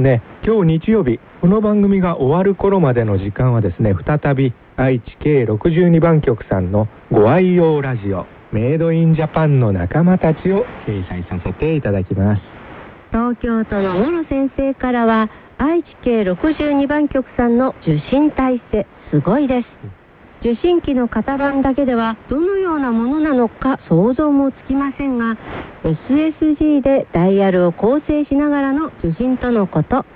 ですね今日日曜日この番組が終わる頃までの時間はですね再び愛知系62番局さんのご愛用ラジオメイドインジャパンの仲間たちを掲載させていただきます。東京都の諸先生からは愛知系62番局さんの受信体制すごいです。受信機の型番だけではどのようなものなのか想像もつきませんが SSG でダイヤルを構成しながらの受信とのこと。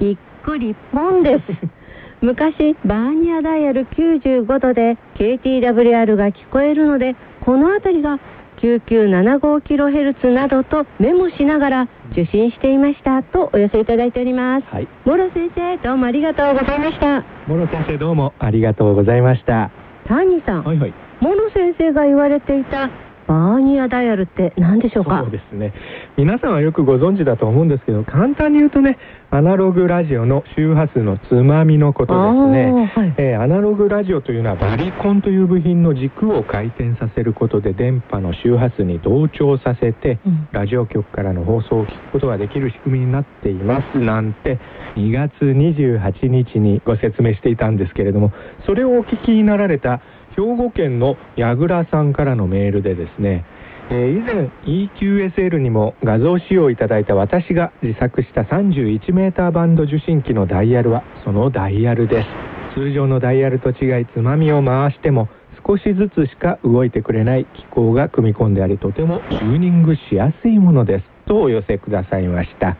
びっくりポンです。昔バーニアダイヤル95度で KTWR が聞こえるのでこの辺りが 9975kHz などとメモしながら受信していましたとお寄せいただいております。はい。諸先生、どうもありがとうございました。諸先生、どうもありがとうございました。タニさん。はいはい。諸先生が言われていたバーニアダイヤルって何でしょうか？そうですね。皆さんはよくご存知だと思うんですけど簡単に言うとねアナログラジオの周波数のつまみのことですね、はい、えー、アナログラジオというのはバリコンという部品の軸を回転させることで電波の周波数に同調させて、うん、ラジオ局からの放送を聞くことができる仕組みになっています。なんて2月28日にご説明していたんですけれどもそれをお聞きになられた兵庫県の矢倉さんからのメールでですね、えー、以前 EQSL にも画像使用いただいた私が自作した 31m バンド受信機のダイヤルはそのダイヤルです。通常のダイヤルと違いつまみを回しても少しずつしか動いてくれない機構が組み込んでありとてもチューニングしやすいものです。とお寄せくださいました。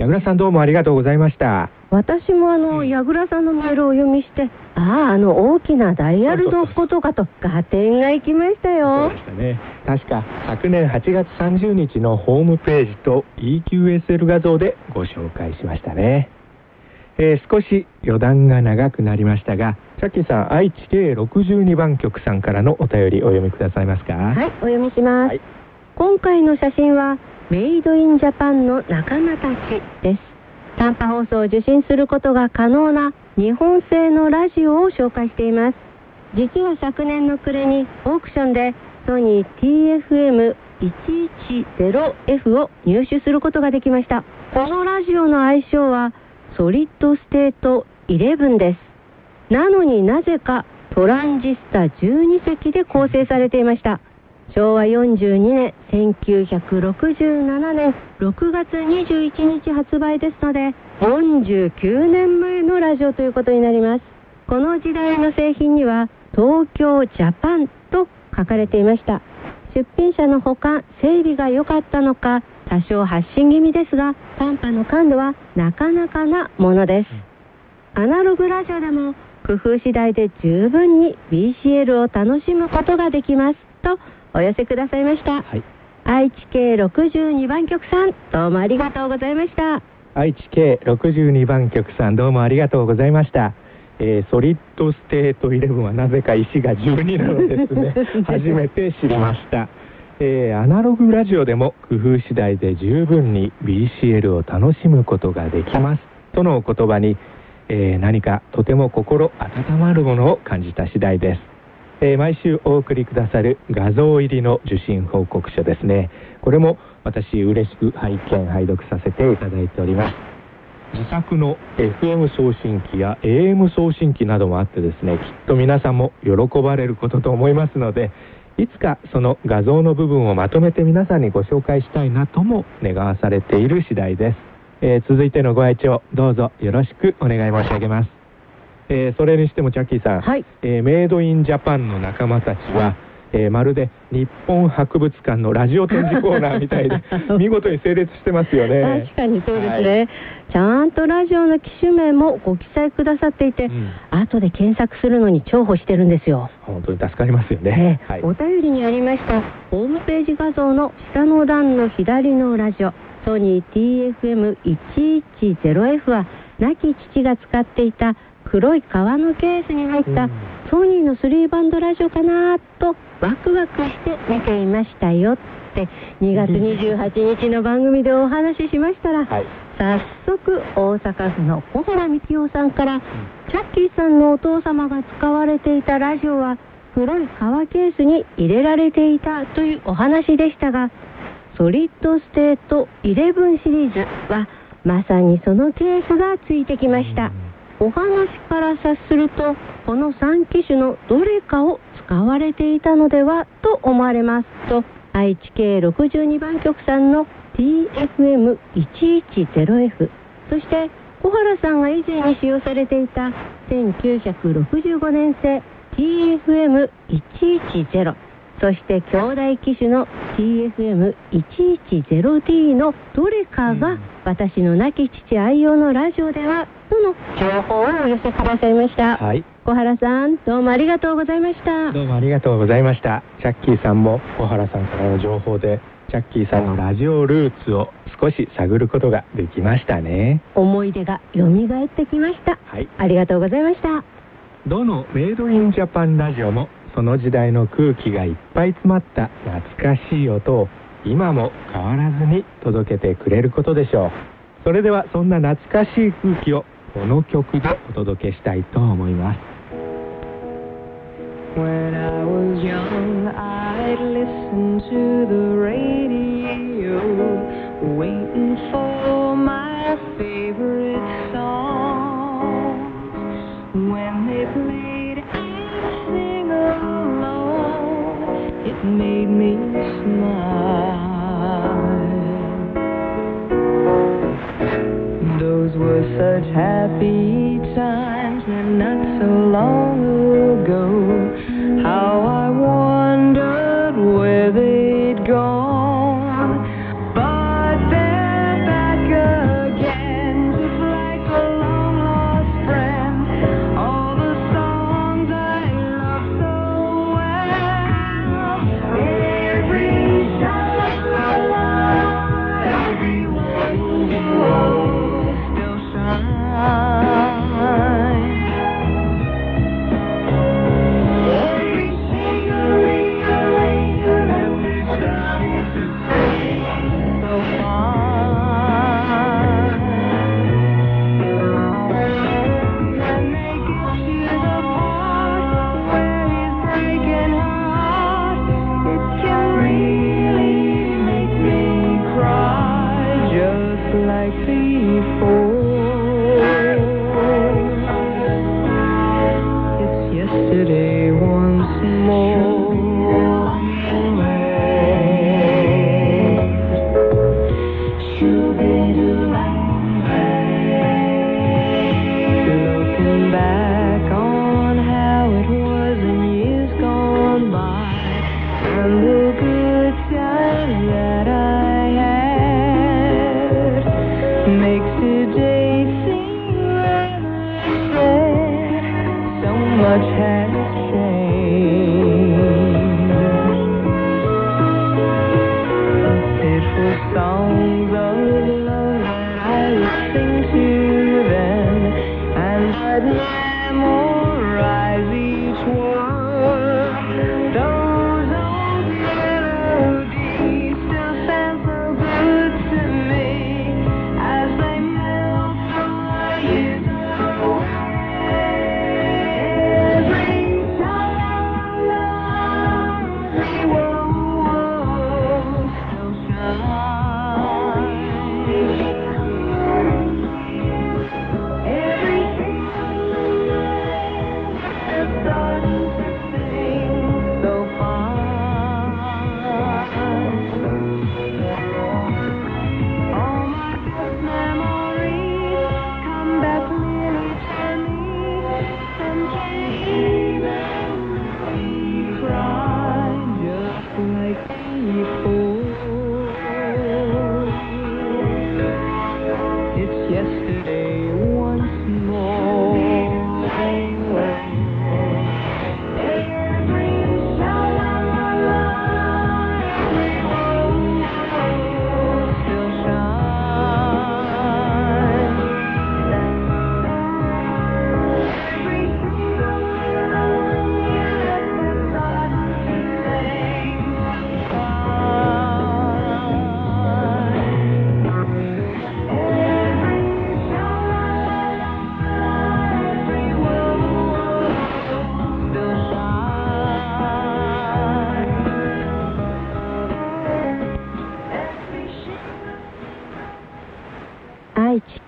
矢倉さんどうもありがとうございました私もあの、矢倉さんのメールをお読みして、ああ、あの大きなダイヤルのことかと、合点がいきましたよ。そうでしたね。確か、昨年8月30日のホームページと EQSL 画像でご紹介しましたね。えー、少し余談が長くなりましたが、さっきさん、愛知系62番局さんからのお便りお読みくださいますか？はい、お読みします。はい、今回の写真は、メイドインジャパンの仲間たちです。短波放送を受信することが可能な日本製のラジオを紹介しています。実は昨年の暮れにオークションでソニー TFM110F を入手することができました。このラジオの愛称はソリッドステート11です。なのになぜかトランジスタ12石で構成されていました。昭和42年1967年6月21日発売ですので49年前のラジオということになります。この時代の製品には東京ジャパンと書かれていました。出品者のほか整備が良かったのか多少発信気味ですが短波の感度はなかなかなものです。アナログラジオでも工夫次第で十分に BCL を楽しむことができます。とお寄せくださいました、はい、愛知系62番局さんどうもありがとうございました。愛知系62番局さんどうもありがとうございました。えー、ソリッドステート11はなぜか石が12なのですね。初めて知りました、えー、アナログラジオでも工夫次第で十分に BCL を楽しむことができます。とのお言葉に、えー、何かとても心温まるものを感じた次第ですえー、毎週お送りくださる画像入りの受信報告書ですね。これも私嬉しく拝見拝読させていただいております。自作の FM 送信機や AM 送信機などもあってですねきっと皆さんも喜ばれることと思いますのでいつかその画像の部分をまとめて皆さんにご紹介したいなとも願わされている次第です、えー、続いてのご愛聴どうぞよろしくお願い申し上げます。えー、それにしてもチャッキーさん、はい、えー、メイドインジャパンの仲間たちは、えー、まるで日本博物館のラジオ展示コーナーみたいで 見事に整列してますよね。確かにそうですね、はい、ちゃんとラジオの機種名もご記載くださっていて、うん、後で検索するのに重宝してるんですよ。本当に助かりますよね、はい、お便りにありました。ホームページ画像の下の段の左のラジオソニー TFM110F は亡き父が使っていた黒い革のケースに入ったソニーの3バンドラジオかなとワクワクして見ていましたよって2月28日の番組でお話ししましたら、はい、早速大阪府の小原幹夫さんから、チャッキーさんのお父様が使われていたラジオは黒い革ケースに入れられていたというお話でしたがソリッドステート11シリーズはまさにそのケースがついてきました。お話から察すると、この3機種のどれかを使われていたのではと思われますと、愛知系62番局さんの TFM110F、そして小原さんが以前に使用されていた1965年製 TFM110、そして兄弟機種の TFM110D のどれかが私の亡き父愛用のラジオではとの情報をお寄せくださいました。はい。小原さん、どうもありがとうございました。どうもありがとうございました。チャッキーさんも小原さんからの情報で、チャッキーさんのラジオルーツを少し探ることができましたね。思い出が蘇ってきました。はい。ありがとうございました。どのメイドインジャパンラジオもその時代の空気がいっぱい詰まった懐かしい音を今も変わらずに届けてくれることでしょう。それではそんな懐かしい空気をこの曲でお届けしたいと思います。When I was young, I'd listen to the radio,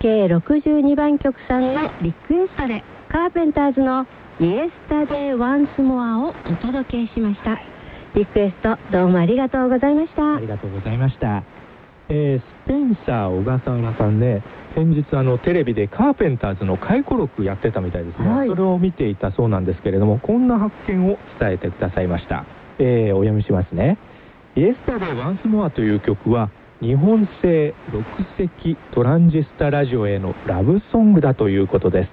HK62 番局さんのリクエストでカーペンターズの「イエスタデイ・ワンスモア」をお届けしましたリクエストどうもありがとうございましたありがとうございました。えースペンサー小笠原さんね、先日あのテレビでカーペンターズの回顧録やってたみたいですね、はいそれを見ていたそうなんですけれども、こんな発見を伝えてくださいました。えーお読みしますね。イエスタデイ・ワンスモアという曲は、日本製6隻トランジスタラジオへのラブソングだということです。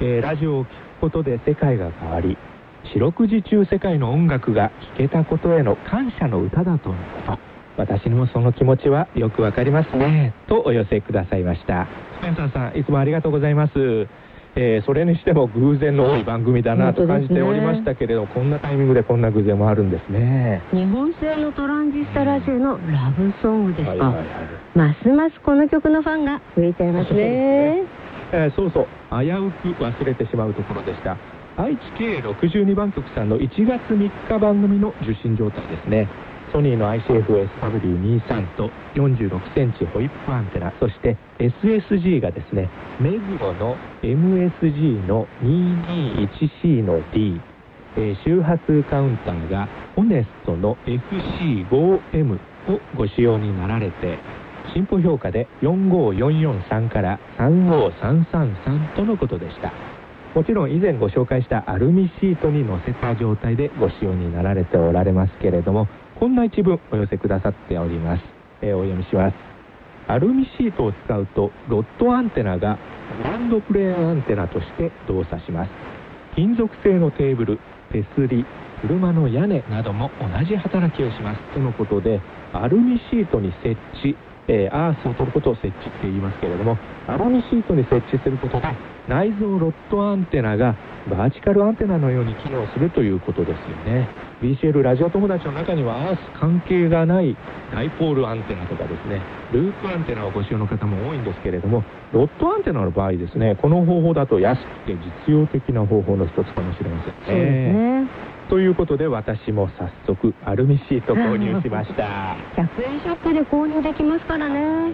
えーラジオを聴くことで世界が変わり四六時中世界の音楽が聴けたことへの感謝の歌だとのこと。私にもその気持ちはよくわかりますね。とお寄せくださいました。スペンサーさんいつもありがとうございます。えーそれにしても偶然の多い番組だなと感じておりましたけれど、こんなタイミングでこんな偶然もあるんですね。日本製のトランジスタラジオのラブソングですか、はいはいはい。ますますこの曲のファンが増えちゃいますね。えーそうそう。危うく忘れてしまうところでした。愛知系62番局さんの1月3日番組の受信状態ですねソニーの ICF-SW23 と46センチホイップアンテナそして SSG がですね目黒の MSG の 221C の D え周波数カウンターがホネストの FC5M をご使用になられて進歩評価で45443から35333とのことでした。もちろん以前ご紹介したアルミシートに乗せた状態でご使用になられておられますけれどもこんな一文お寄せくださっております、えーお読みします。アルミシートを使うとロッドアンテナがグランドプレーアンテナとして動作します。金属製のテーブル手すり車の屋根なども同じ働きをします。とのことでアルミシートに設置、えーアースを取ることを設置って言いますけれどもアルミシートに設置することで内蔵ロッドアンテナがバーチカルアンテナのように機能するということですよね。BCL ラジオ友達の中にはアース関係がないダイポールアンテナとかですねループアンテナをご使用の方も多いんですけれどもロッドアンテナの場合ですねこの方法だと安くて実用的な方法の一つかもしれませんね。そうですね。ということで私も早速アルミシート購入しました。100円ショップで購入できますからね。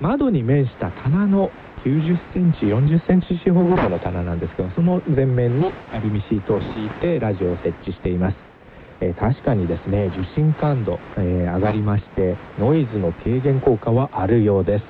窓に面した棚の90センチ40センチ四方ぐらいの棚なんですけどその前面にアルミシートを敷いてラジオを設置しています、えー確かにですね受信感度、えー上がりましてノイズの軽減効果はあるようです、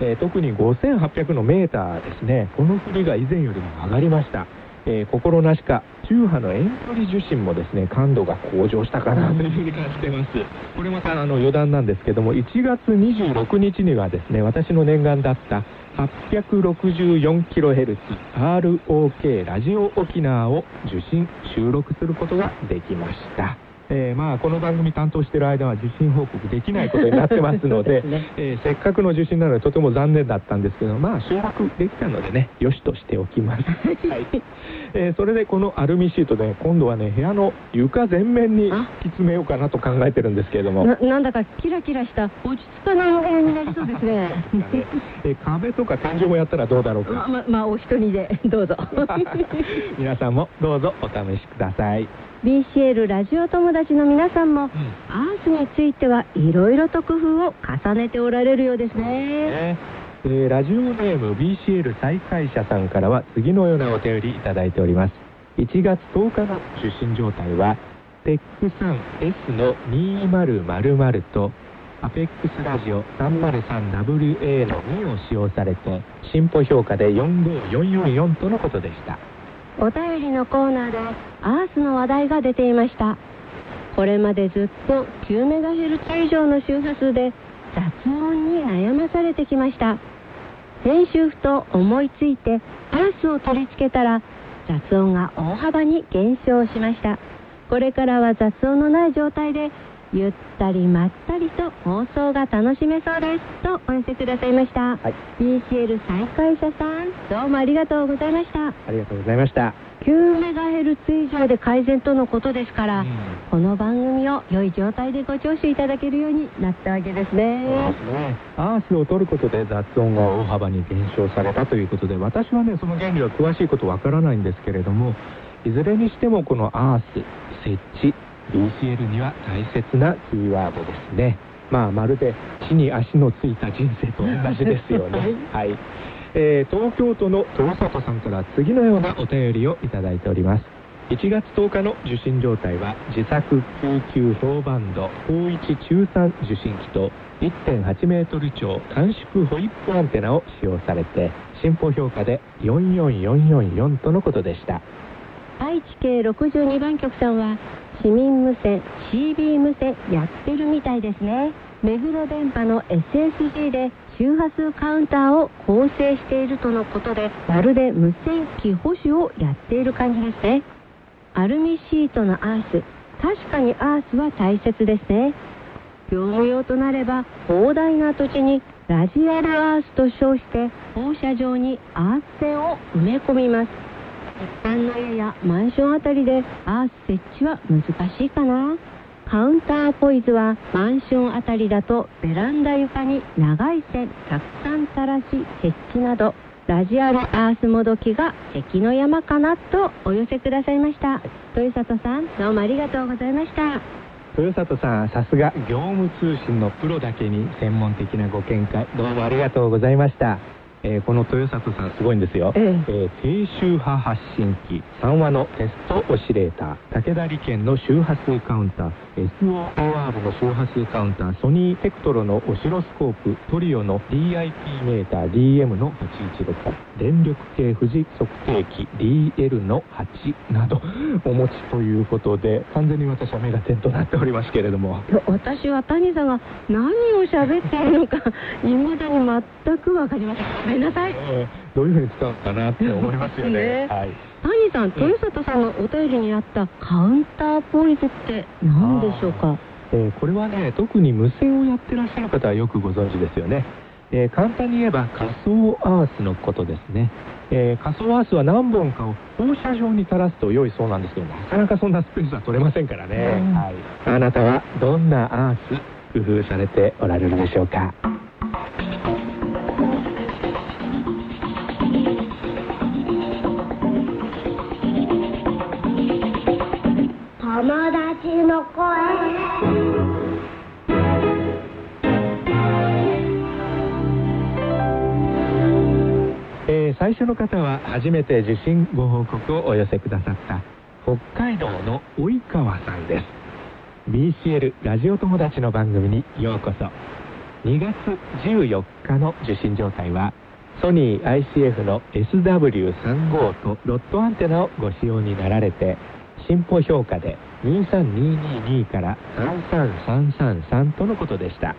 えー特に5800のメーターですねこの振りが以前よりも上がりました。えー心なしか中波の遠距離受信もですね感度が向上したかなというふうに感じてます。これまたあの余談なんですけども1月26日にはですね私の念願だった 864kHz ROK ラジオ沖縄を受信収録することができました。えーまあこの番組担当している間は受信報告できないことになってますので ね。えーせっかくの受信なのでとても残念だったんですけどまあ収録できたのでねよしとしておきます、はい。えーそれでこのアルミシートで今度はね部屋の床全面にあ。敷き詰めようかなと考えてるんですけれども。ななんだかキラキラした落ち着かないお部屋になりそうですね。えー壁とか天井もやったらどうだろうまかままあお一人でどうぞ。皆さんもどうぞお試しください BCL ラジオ友達の皆さんも、アースについてはいろいろと工夫を重ねておられるようですね。ね。えーラジオネーム BCL 再開者さんからは次のようなお便りいただいております。1月10日の受信状態は TEC3S の2000とアペックスラジオ 303WA の2を使用されて進歩評価で45444とのことでしたお便りのコーナーでアースの話題が出ていました。これまでずっと 9MHz 以上の周波数で雑音に悩まされてきました。先週ふと思いついてアースを取り付けたら雑音が大幅に減少しました。これからは雑音のない状態でゆったりまったりと放送が楽しめそうです。とお寄せくださいました、はい。BCL 再開者さんどうもありがとうございました。ありがとうございました、9MHz 以上で改善とのことですから、うん。この番組を良い状態でご聴取いただけるようになったわけですね。アースを取ることで雑音が大幅に減少されたということで私はねその原理は詳しいことわからないんですけれどもいずれにしてもこのアース設置 BCL には大切なキーワードですね。まあまるで地に足のついた人生と同じですよね。はい、えー東京都の豊里さんから次のようなお便りをいただいております。1月10日の受信状態は自作救急評バンド高一中3受信機と1.8メートル超短縮ホイップアンテナを使用されて進歩評価で44444とのことでした愛知系62番局さんは市民無線 CB 無線やってるみたいですね。目黒電波の SSG で周波数カウンターを構成しているとのことでまるで無線機保守をやっている感じですね。アルミシートのアース確かにアースは大切ですね。業務用となれば広大な土地にラジアルアースと称して放射状にアース線を埋め込みます。一般の家やマンションあたりでアース設置は難しいかな？カウンターポイズはマンションあたりだとベランダ床に長い線たくさん垂らし設置などラジアルアースもどきが関の山かなとお寄せくださいました。豊里さんどうもありがとうございました。豊里さんさすが業務通信のプロだけに専門的なご見解どうもありがとうございました、えーこの豊里さんすごいんですよ、ええ。ー低周波発信機3話のテストオシレーター。武田利権の周波数カウンター。SOR の周波数カウンター。ソニーテクトロのオシロスコープトリオの DIP メーター DM の816電力計富士測定器 DL の8など。お持ちということで完全に私は目が点となっておりますけれども。私は谷さんが何を喋っているのか未だに全く分かりません。ごめんなさい。えーどういうふうに使うのかなって思いますよね。ね。はい。谷さん豊里さんのお便りにあったカウンターポイズって何でしょうか？えーこれはね特に無線をやってらっしゃる方はよくご存知ですよね、えー簡単に言えば仮想アースのことですね、えー仮想アースは何本かを放射状に垂らすと良いそうなんですけどなかなかそんなスペースは取れませんからね、うん。はい、あなたはどんなアース工夫されておられるでしょうか？達の声えー最初の方は初めて受信ご報告をお寄せくださった北海道の及川さんです。BCL ラジオ友達の番組にようこそ。2月14日の受信状態はソニー ICF の SW35 とロットアンテナをご使用になられて進歩評価で23222から33333とのことでした。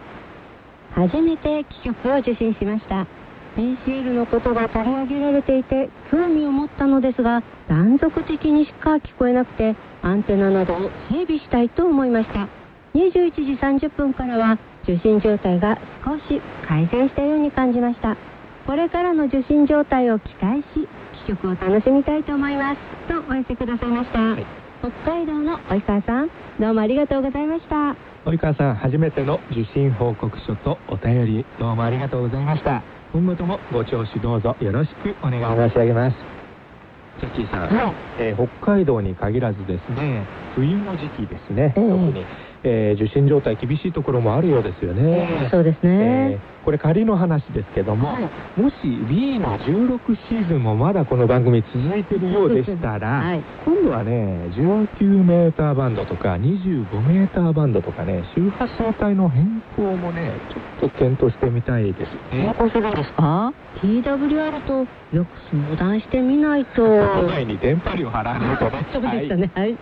初めて機局を受信しました。BCL のことが取り上げられていて興味を持ったのですが断続的にしか聞こえなくてアンテナなどを整備したいと思いました。21時30分からは受信状態が少し改善したように感じました。これからの受信状態を期待し機局を楽しみたいと思います。とお寄せくださいました、い北海道の及川さんどうもありがとうございました。及川さん初めての受信報告書とお便りどうもありがとうございました。今後ともご聴取どうぞよろしくお願い申し上げます。ジャッキーさん、はい。えー北海道に限らずですね冬の時期ですね、ええ特に、えー受信状態厳しいところもあるようですよね、そうですね、えーこれ仮の話ですけども、はい。もし B の16シーズンもまだこの番組続いてるようでしたら、はい。今度はね19メーターバンドとか25メーターバンドとかね周波数帯の変更もねちょっと検討してみたいですね。するんですか？TWR とよく相談してみないと。そ の前に電波料払わないとね。そうでしたね。はい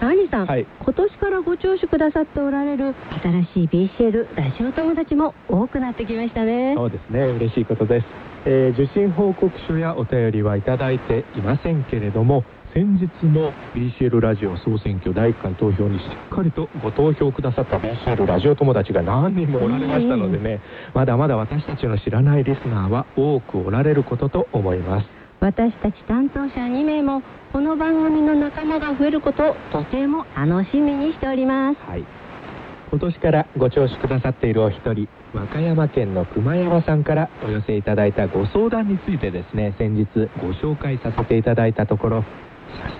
谷さん、はい。今年からご聴取くださっておられる新しい BCL ラジオ友達も多くなってきましたね。そうですね。嬉しいことです、えー受信報告書やお便りはいただいていませんけれども先日の BCL ラジオ総選挙第1回投票にしっかりとご投票くださった BCL ラジオ友達が何人もおられましたのでねまだまだ私たちの知らないリスナーは多くおられることと思います私たち担当者2名もこの番組の仲間が増えることをとても楽しみにしております。はい。今年からご聴取くださっているお一人和歌山県の熊山さんからお寄せいただいたご相談についてですね先日ご紹介させていただいたところ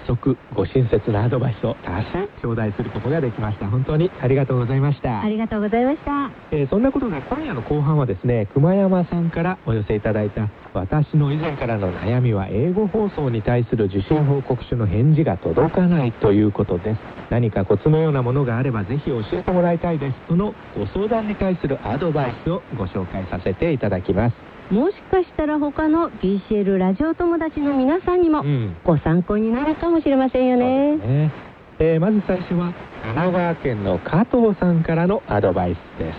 早速ご親切なアドバイスを多数頂戴することができました。本当にありがとうございました。ありがとうございました。えーそんなことで今夜の後半はですね熊山さんからお寄せいただいた私の以前からの悩みは英語放送に対する受信報告書の返事が届かないということです。何かコツのようなものがあればぜひ教えてもらいたいです。そのご相談に対するアドバイスをご紹介させていただきますもしかしたら他の BCL ラジオ友達の皆さんにもうん。ご参考になるかもしれませんよね。ね。えーまず最初は神奈川県の加藤さんからのアドバイスです。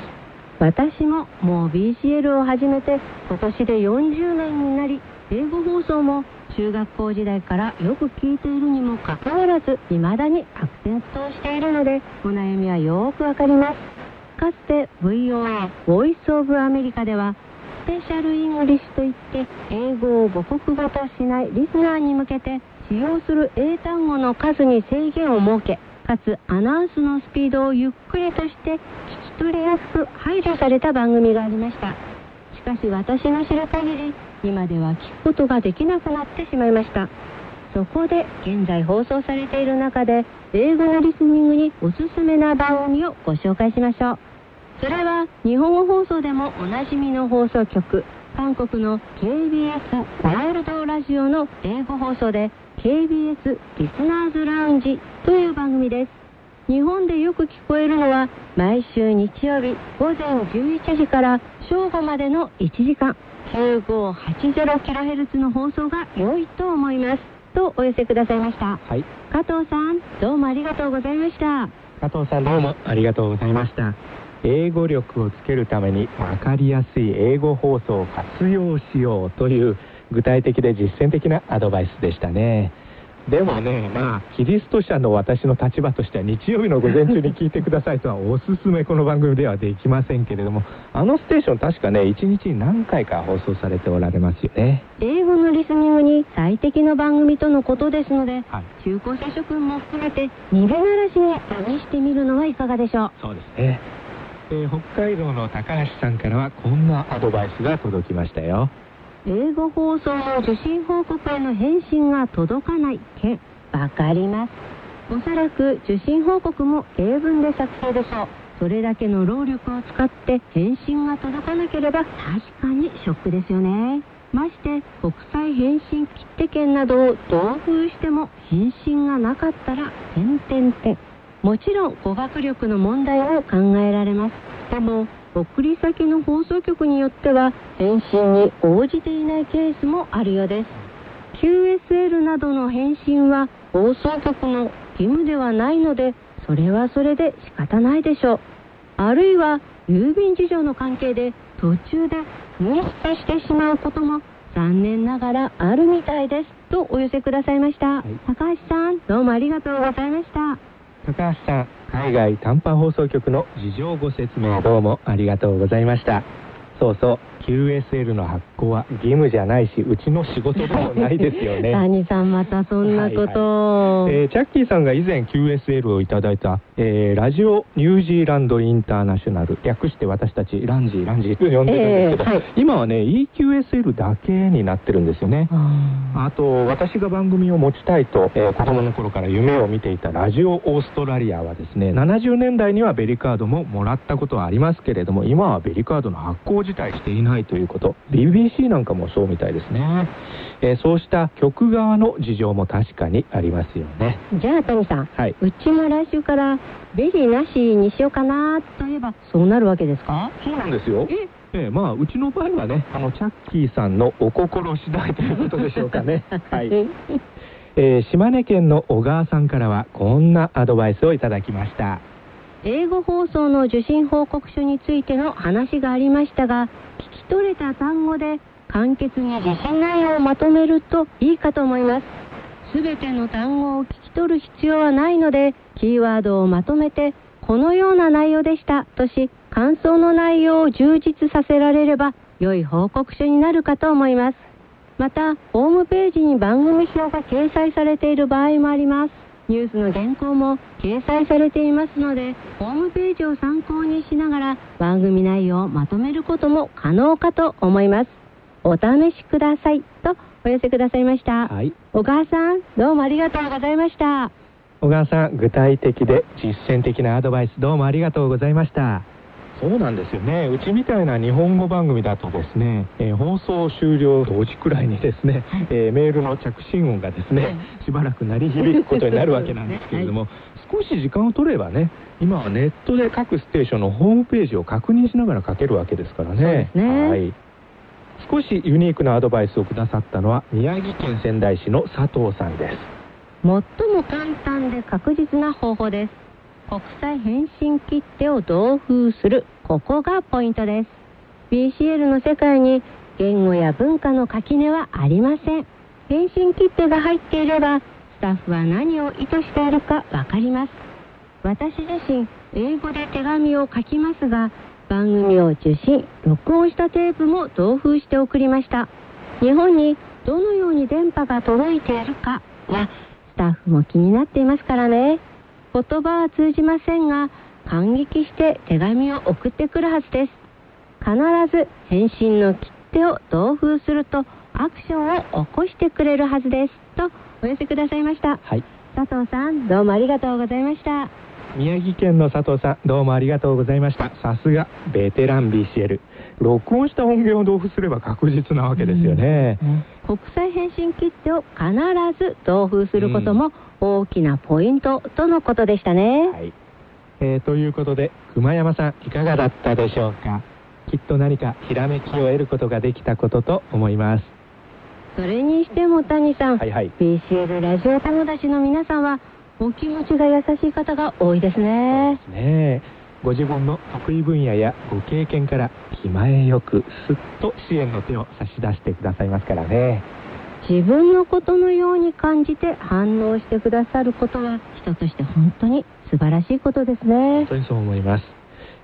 私ももう BCL を始めて今年で40年になり英語放送も中学校時代からよく聞いているにもかかわらず未だに悪戦苦闘しているのでお悩みはよくわかります。かつて VOA ボイスオブアメリカではスペシャルイングリッシュといって英語を母国語としないリスナーに向けて使用する英単語の数に制限を設けかつアナウンスのスピードをゆっくりとして聞き取りやすく配慮された番組がありました。しかし私の知る限り今では聞くことができなくなってしまいました。そこで現在放送されている中で英語のリスニングにおすすめな番組をご紹介しましょう。それは日本語放送でもおなじみの放送局韓国の KBS ワールドラジオの英語放送で KBS リスナーズラウンジという番組です。日本でよく聞こえるのは毎週日曜日午前11時から正午までの1時間 9580kHz の放送が良いと思います。とお寄せくださいました。はい。加藤さんどうもありがとうございました。加藤さんどうもありがとうございました英語力をつけるために分かりやすい英語放送を活用しようという具体的で実践的なアドバイスでしたね。でもねまあキリスト者の私の立場としては日曜日の午前中に聞いてくださいとはおすすめこの番組ではできませんけれどもあのステーション確かね1日に何回か放送されておられますよね。英語のリスニングに最適の番組とのことですのではい。中高生諸君も含めて逃げ慣らしに試してみるのはいかがでしょう。そうですね、えー北海道の高橋さんからはこんなアドバイスが届きましたよ。英語放送の受信報告への返信が届かない件わかります。おそらく受信報告も英文で作成でしょう。それだけの労力を使って返信が届かなければ確かにショックですよね。まして国際返信切手券などを同封しても返信がなかったら点々点もちろん語学力の問題も考えられます。でも送り先の放送局によっては返信に応じていないケースもあるようです。QSL などの返信は放送局の義務ではないのでそれはそれで仕方ないでしょう。あるいは郵便事情の関係で途中で紛失してしまうことも残念ながらあるみたいです。とお寄せくださいました、い。高橋さんどうもありがとうございました高橋さん海外短波放送局の事情ご説明どうもありがとうございました。そうそう。QSL の発行は義務じゃないしうちの仕事でもないですよね。谷さんまたそんなこと。を、えーチャッキーさんが以前 QSL をいただいた、えーラジオニュージーランドインターナショナル略して私たちランジーランジーと呼んでるんですけど、えーはい。今はね EQSL だけになってるんですよね。ああと私が番組を持ちたいと、えー子供の頃から夢を見ていたラジオオーストラリアはですね70年代にはベリカードももらったことはありますけれども今はベリカードの発行自体していないということ。BBC なんかもそうみたいですね、えーそうした局側の事情も確かにありますよね。ーじゃあ谷さんはい。うちも来週からベリーなしにしようかなといえばそうなるわけですか？そうなんですよ。え？ええまあうちの場合はねあのチャッキーさんのお心次第ということでしょうかね。はい、えー島根県の小川さんからはこんなアドバイスをいただきました英語放送の受信報告書についての話がありましたが聞き取れた単語で簡潔に受信内容をまとめるといいかと思います。すべての単語を聞き取る必要はないのでキーワードをまとめてこのような内容でしたとし感想の内容を充実させられれば良い報告書になるかと思います。またホームページに番組表が掲載されている場合もあります。ニュースの原稿も掲載されていますのでホームページを参考にしながら番組内容をまとめることも可能かと思いますお試しくださいとお寄せくださいました。はい小川さん、どうもありがとうございました。小川さん具体的で実践的なアドバイスどうもありがとうございましたそうなんですよね。うちみたいな日本語番組だとですね、えー放送終了同時くらいにですね、えーメールの着信音がですねしばらく鳴り響くことになるわけなんですけれども、少し時間を取ればね今はネットで各ステーションのホームページを確認しながら書けるわけですからね。ね。はい。少しユニークなアドバイスをくださったのは宮城県仙台市の佐藤さんです。最も簡単で確実な方法です。国際返信切手を同封する。ここがポイントです。BCL の世界に言語や文化の垣根はありません。返信切手が入っていれば、スタッフは何を意図しているかわかります。私自身、英語で手紙を書きますが、番組を受信、録音したテープも同封して送りました。日本にどのように電波が届いているかは、スタッフも気になっていますからね。言葉は通じませんが、感激して手紙を送ってくるはずです。必ず返信の切手を同封するとアクションを起こしてくれるはずです。とお寄せくださいました。はい佐藤さん、どうもありがとうございました。宮城県の佐藤さんどうもありがとうございましたさすがベテラン BCL 録音した音源を同封すれば確実なわけですよね、国際返信切手を必ず同封することも大きなポイントとのことでしたね。はい、えーということで熊山さんいかがだったでしょうか？きっと何かひらめきを得ることができたことと思います。それにしても谷さん、はいはい。BCL ラジオ友達の皆さんはお気持ちが優しい方が多いですね。ね。えご自分の得意分野やご経験から気前よくすっと支援の手を差し出してくださいますからね自分のことのように感じて反応してくださることは人として本当に素晴らしいことですね本。当にそう思います、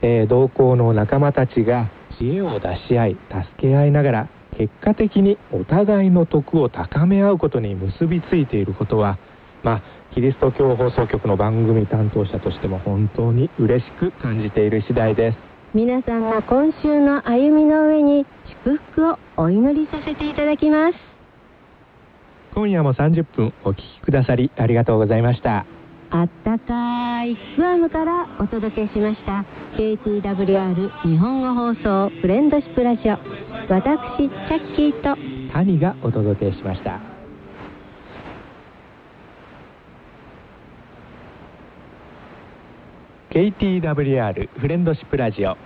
えー同行の仲間たちが知恵を出し合い助け合いながら結果的にお互いの徳を高め合うことに結びついていることはまあキリスト教放送局の番組担当者としても本当に嬉しく感じている次第です。皆さんの今週の歩みの上に祝福をお祈りさせていただきます。今夜も30分お聞きくださりありがとうございました。あったかいグアムからお届けしました。KTWR 日本語放送フレンドシップラジオ。私チャッキーと。谷がお届けしました「KTWR フレンドシップラジオ」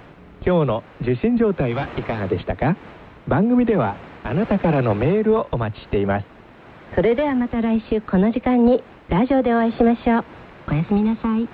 今日の受信状態はいかがでしたか？番組ではあなたからのメールをお待ちしています。それではまた来週この時間にラジオでお会いしましょう。おやすみなさい。